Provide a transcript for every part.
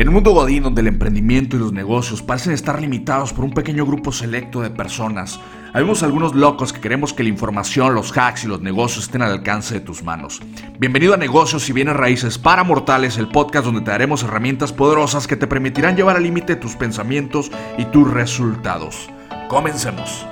En un mundo godín donde el emprendimiento y los negocios parecen estar limitados por un pequeño grupo selecto de personas, habemos algunos locos que queremos que la información, los hacks y los negocios estén al alcance de tus manos. Bienvenido a Negocios y Bienes Raíces para Mortales, el podcast donde te daremos herramientas poderosas que te permitirán llevar al límite tus pensamientos y tus resultados. Comencemos.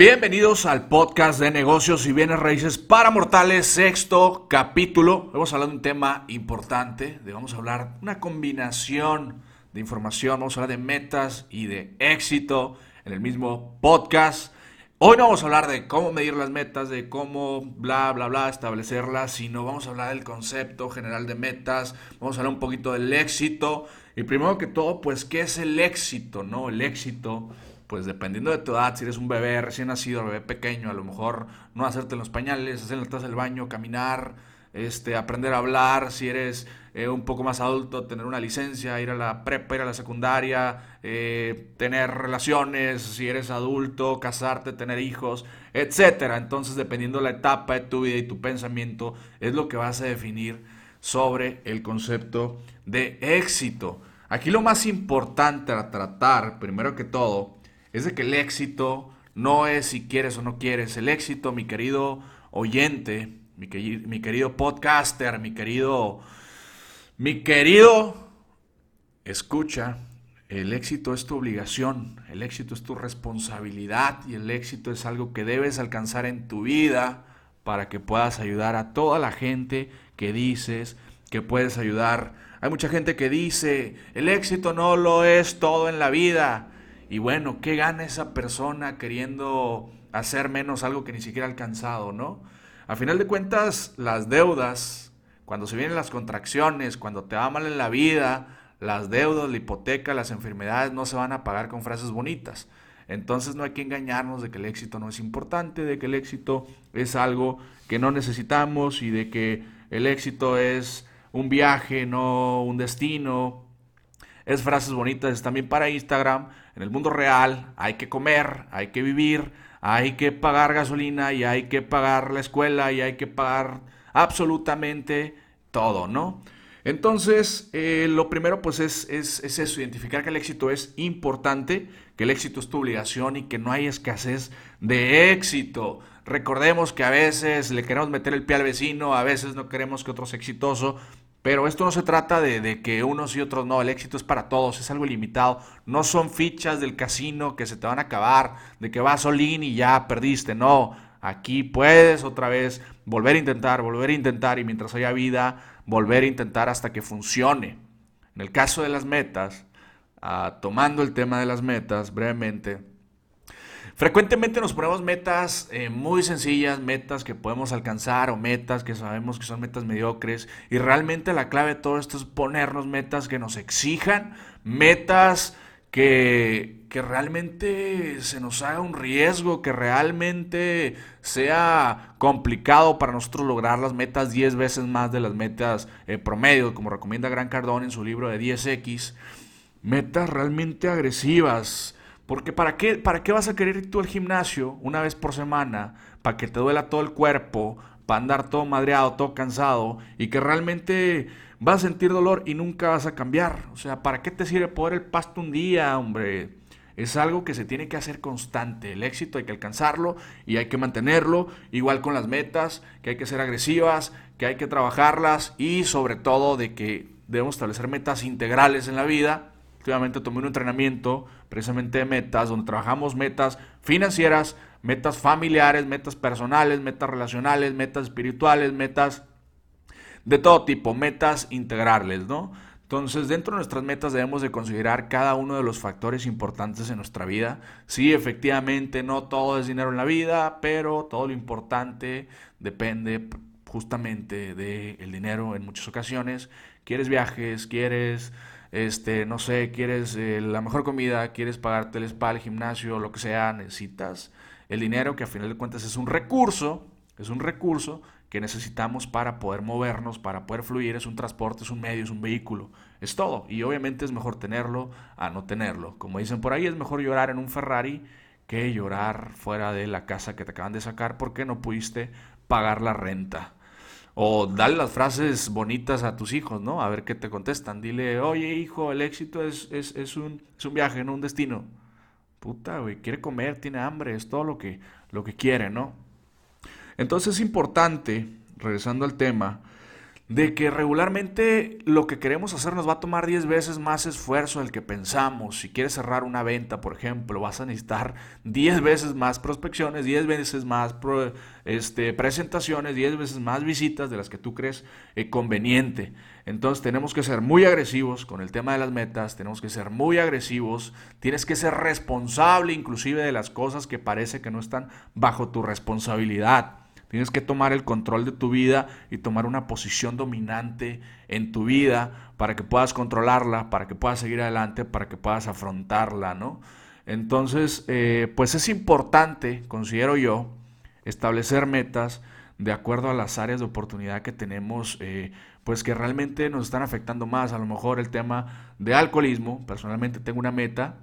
Bienvenidos al podcast de negocios y bienes raíces para mortales, sexto capítulo. Vamos a hablar de un tema importante, vamos a hablar una combinación de información, vamos a hablar de metas y de éxito en el mismo podcast. Hoy no vamos a hablar de cómo medir las metas, de cómo bla, bla, bla, establecerlas, sino vamos a hablar del concepto general de metas, vamos a hablar un poquito del éxito. Y primero que todo, pues, ¿qué es el éxito? ¿No? El éxito pues dependiendo de tu edad, si eres un bebé recién nacido, bebé pequeño, a lo mejor no hacerte los pañales, hacer el del baño, caminar, este, aprender a hablar, si eres eh, un poco más adulto, tener una licencia, ir a la prepa, ir a la secundaria, eh, tener relaciones, si eres adulto, casarte, tener hijos, etcétera. Entonces, dependiendo de la etapa de tu vida y tu pensamiento, es lo que vas a definir sobre el concepto de éxito. Aquí lo más importante a tratar, primero que todo, es de que el éxito no es si quieres o no quieres. El éxito, mi querido oyente, mi, mi querido podcaster, mi querido, mi querido, escucha, el éxito es tu obligación, el éxito es tu responsabilidad y el éxito es algo que debes alcanzar en tu vida para que puedas ayudar a toda la gente que dices que puedes ayudar. Hay mucha gente que dice, el éxito no lo es todo en la vida. Y bueno, ¿qué gana esa persona queriendo hacer menos algo que ni siquiera ha alcanzado, no? A final de cuentas, las deudas, cuando se vienen las contracciones, cuando te va mal en la vida, las deudas, la hipoteca, las enfermedades no se van a pagar con frases bonitas. Entonces no hay que engañarnos de que el éxito no es importante, de que el éxito es algo que no necesitamos y de que el éxito es un viaje, no un destino. Es frases bonitas también para Instagram, en el mundo real hay que comer, hay que vivir, hay que pagar gasolina y hay que pagar la escuela y hay que pagar absolutamente todo, ¿no? Entonces, eh, lo primero pues es, es, es, eso, identificar que el éxito es importante, que el éxito es tu obligación y que no hay escasez de éxito. Recordemos que a veces le queremos meter el pie al vecino, a veces no queremos que otro sea exitoso, pero esto no se trata de, que unos y otros no, el éxito es para todos, es algo ilimitado. No son fichas del casino que se te van a acabar, de que vas solín y ya perdiste. No, aquí puedes otra vez volver a intentar, volver a intentar y mientras haya vida, volver a intentar hasta que funcione. En el caso de las metas, ah, tomando el tema de las metas brevemente, Frecuentemente nos ponemos metas eh, muy sencillas, metas que podemos alcanzar o metas que sabemos que son metas mediocres. Y realmente la clave de todo esto es ponernos metas que nos exijan, metas que, que realmente se nos haga un riesgo, que realmente sea complicado para nosotros lograr las metas 10 veces más de las metas eh, promedio, como recomienda Gran Cardón en su libro de 10X. Metas realmente agresivas porque ¿para qué, ¿para qué vas a querer ir tú al gimnasio una vez por semana? Para que te duela todo el cuerpo, para andar todo madreado, todo cansado y que realmente vas a sentir dolor y nunca vas a cambiar. O sea, ¿para qué te sirve poder el pasto un día, hombre? Es algo que se tiene que hacer constante. El éxito hay que alcanzarlo y hay que mantenerlo. Igual con las metas, que hay que ser agresivas, que hay que trabajarlas y sobre todo de que debemos establecer metas integrales en la vida últimamente tomé un entrenamiento precisamente de metas, donde trabajamos metas financieras, metas familiares, metas personales, metas relacionales, metas espirituales, metas de todo tipo, metas integrarles, ¿no? Entonces, dentro de nuestras metas debemos de considerar cada uno de los factores importantes en nuestra vida. Sí, efectivamente, no todo es dinero en la vida, pero todo lo importante depende justamente del dinero en muchas ocasiones. Quieres viajes, quieres este, no sé, quieres eh, la mejor comida, quieres pagarte el spa, el gimnasio, lo que sea, necesitas el dinero que a final de cuentas es un recurso, es un recurso que necesitamos para poder movernos, para poder fluir, es un transporte, es un medio, es un vehículo, es todo. Y obviamente es mejor tenerlo a no tenerlo. Como dicen por ahí, es mejor llorar en un Ferrari que llorar fuera de la casa que te acaban de sacar porque no pudiste pagar la renta. O dale las frases bonitas a tus hijos, ¿no? A ver qué te contestan. Dile, oye hijo, el éxito es, es, un, es un viaje, no un destino. Puta, güey, quiere comer, tiene hambre, es todo lo que, lo que quiere, ¿no? Entonces es importante, regresando al tema, de que regularmente lo que queremos hacer nos va a tomar 10 veces más esfuerzo del que pensamos. Si quieres cerrar una venta, por ejemplo, vas a necesitar 10 veces más prospecciones, 10 veces más este, presentaciones, 10 veces más visitas de las que tú crees eh, conveniente. Entonces tenemos que ser muy agresivos con el tema de las metas, tenemos que ser muy agresivos, tienes que ser responsable inclusive de las cosas que parece que no están bajo tu responsabilidad. Tienes que tomar el control de tu vida y tomar una posición dominante en tu vida para que puedas controlarla, para que puedas seguir adelante, para que puedas afrontarla, ¿no? Entonces, eh, pues es importante, considero yo, establecer metas de acuerdo a las áreas de oportunidad que tenemos, eh, pues que realmente nos están afectando más. A lo mejor el tema de alcoholismo, personalmente tengo una meta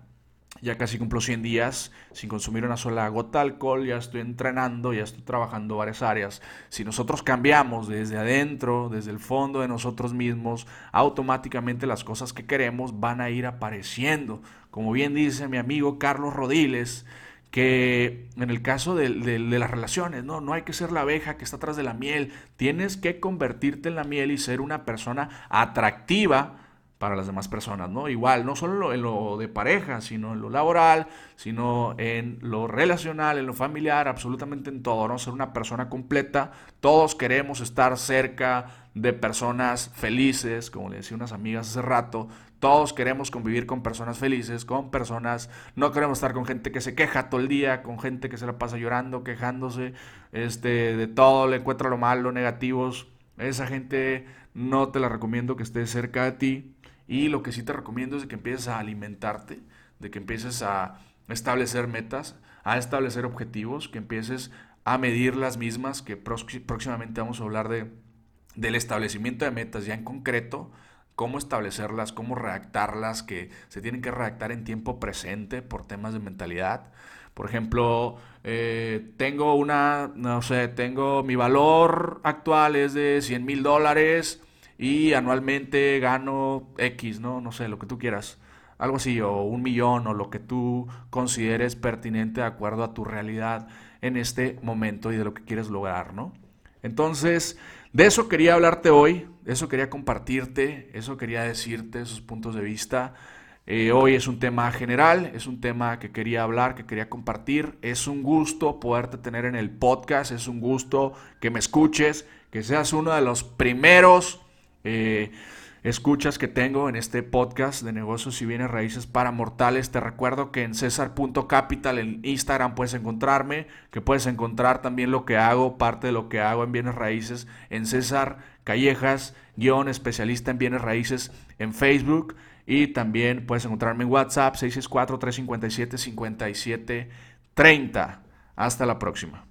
ya casi cumplo 100 días sin consumir una sola gota de alcohol, ya estoy entrenando, ya estoy trabajando varias áreas. Si nosotros cambiamos desde adentro, desde el fondo de nosotros mismos, automáticamente las cosas que queremos van a ir apareciendo. Como bien dice mi amigo Carlos Rodiles, que en el caso de, de, las relaciones, ¿no? no hay que ser la abeja que está atrás de la miel, tienes que convertirte en la miel y ser una persona atractiva para las demás personas, ¿no? Igual, no solo en lo de pareja, sino en lo laboral, sino en lo relacional, en lo familiar, absolutamente en todo, ¿no? Ser una persona completa. Todos queremos estar cerca de personas felices, como le decía unas amigas hace rato. Todos queremos convivir con personas felices, con personas, no queremos estar con gente que se queja todo el día, con gente que se la pasa llorando, quejándose, este, de todo, le encuentra lo malo, negativos. Esa gente no te la recomiendo que esté cerca de ti y lo que sí te recomiendo es que empieces a alimentarte, de que empieces a establecer metas, a establecer objetivos, que empieces a medir las mismas, que próximamente vamos a hablar de, del establecimiento de metas ya en concreto, cómo establecerlas, cómo redactarlas, que se tienen que redactar en tiempo presente por temas de mentalidad. Por ejemplo, eh, tengo una, no sé, tengo mi valor actual es de 100 mil dólares y anualmente gano X, ¿no? No sé, lo que tú quieras. Algo así, o un millón, o lo que tú consideres pertinente de acuerdo a tu realidad en este momento y de lo que quieres lograr, ¿no? Entonces, de eso quería hablarte hoy, de eso quería compartirte, eso quería decirte, esos puntos de vista. Eh, hoy es un tema general, es un tema que quería hablar, que quería compartir. Es un gusto poderte tener en el podcast, es un gusto que me escuches, que seas uno de los primeros eh, escuchas que tengo en este podcast de negocios y bienes raíces para mortales. Te recuerdo que en cesar.capital en Instagram puedes encontrarme, que puedes encontrar también lo que hago, parte de lo que hago en bienes raíces en César Callejas, guion especialista en bienes raíces en Facebook. Y también puedes encontrarme en WhatsApp 664-357-5730. Hasta la próxima.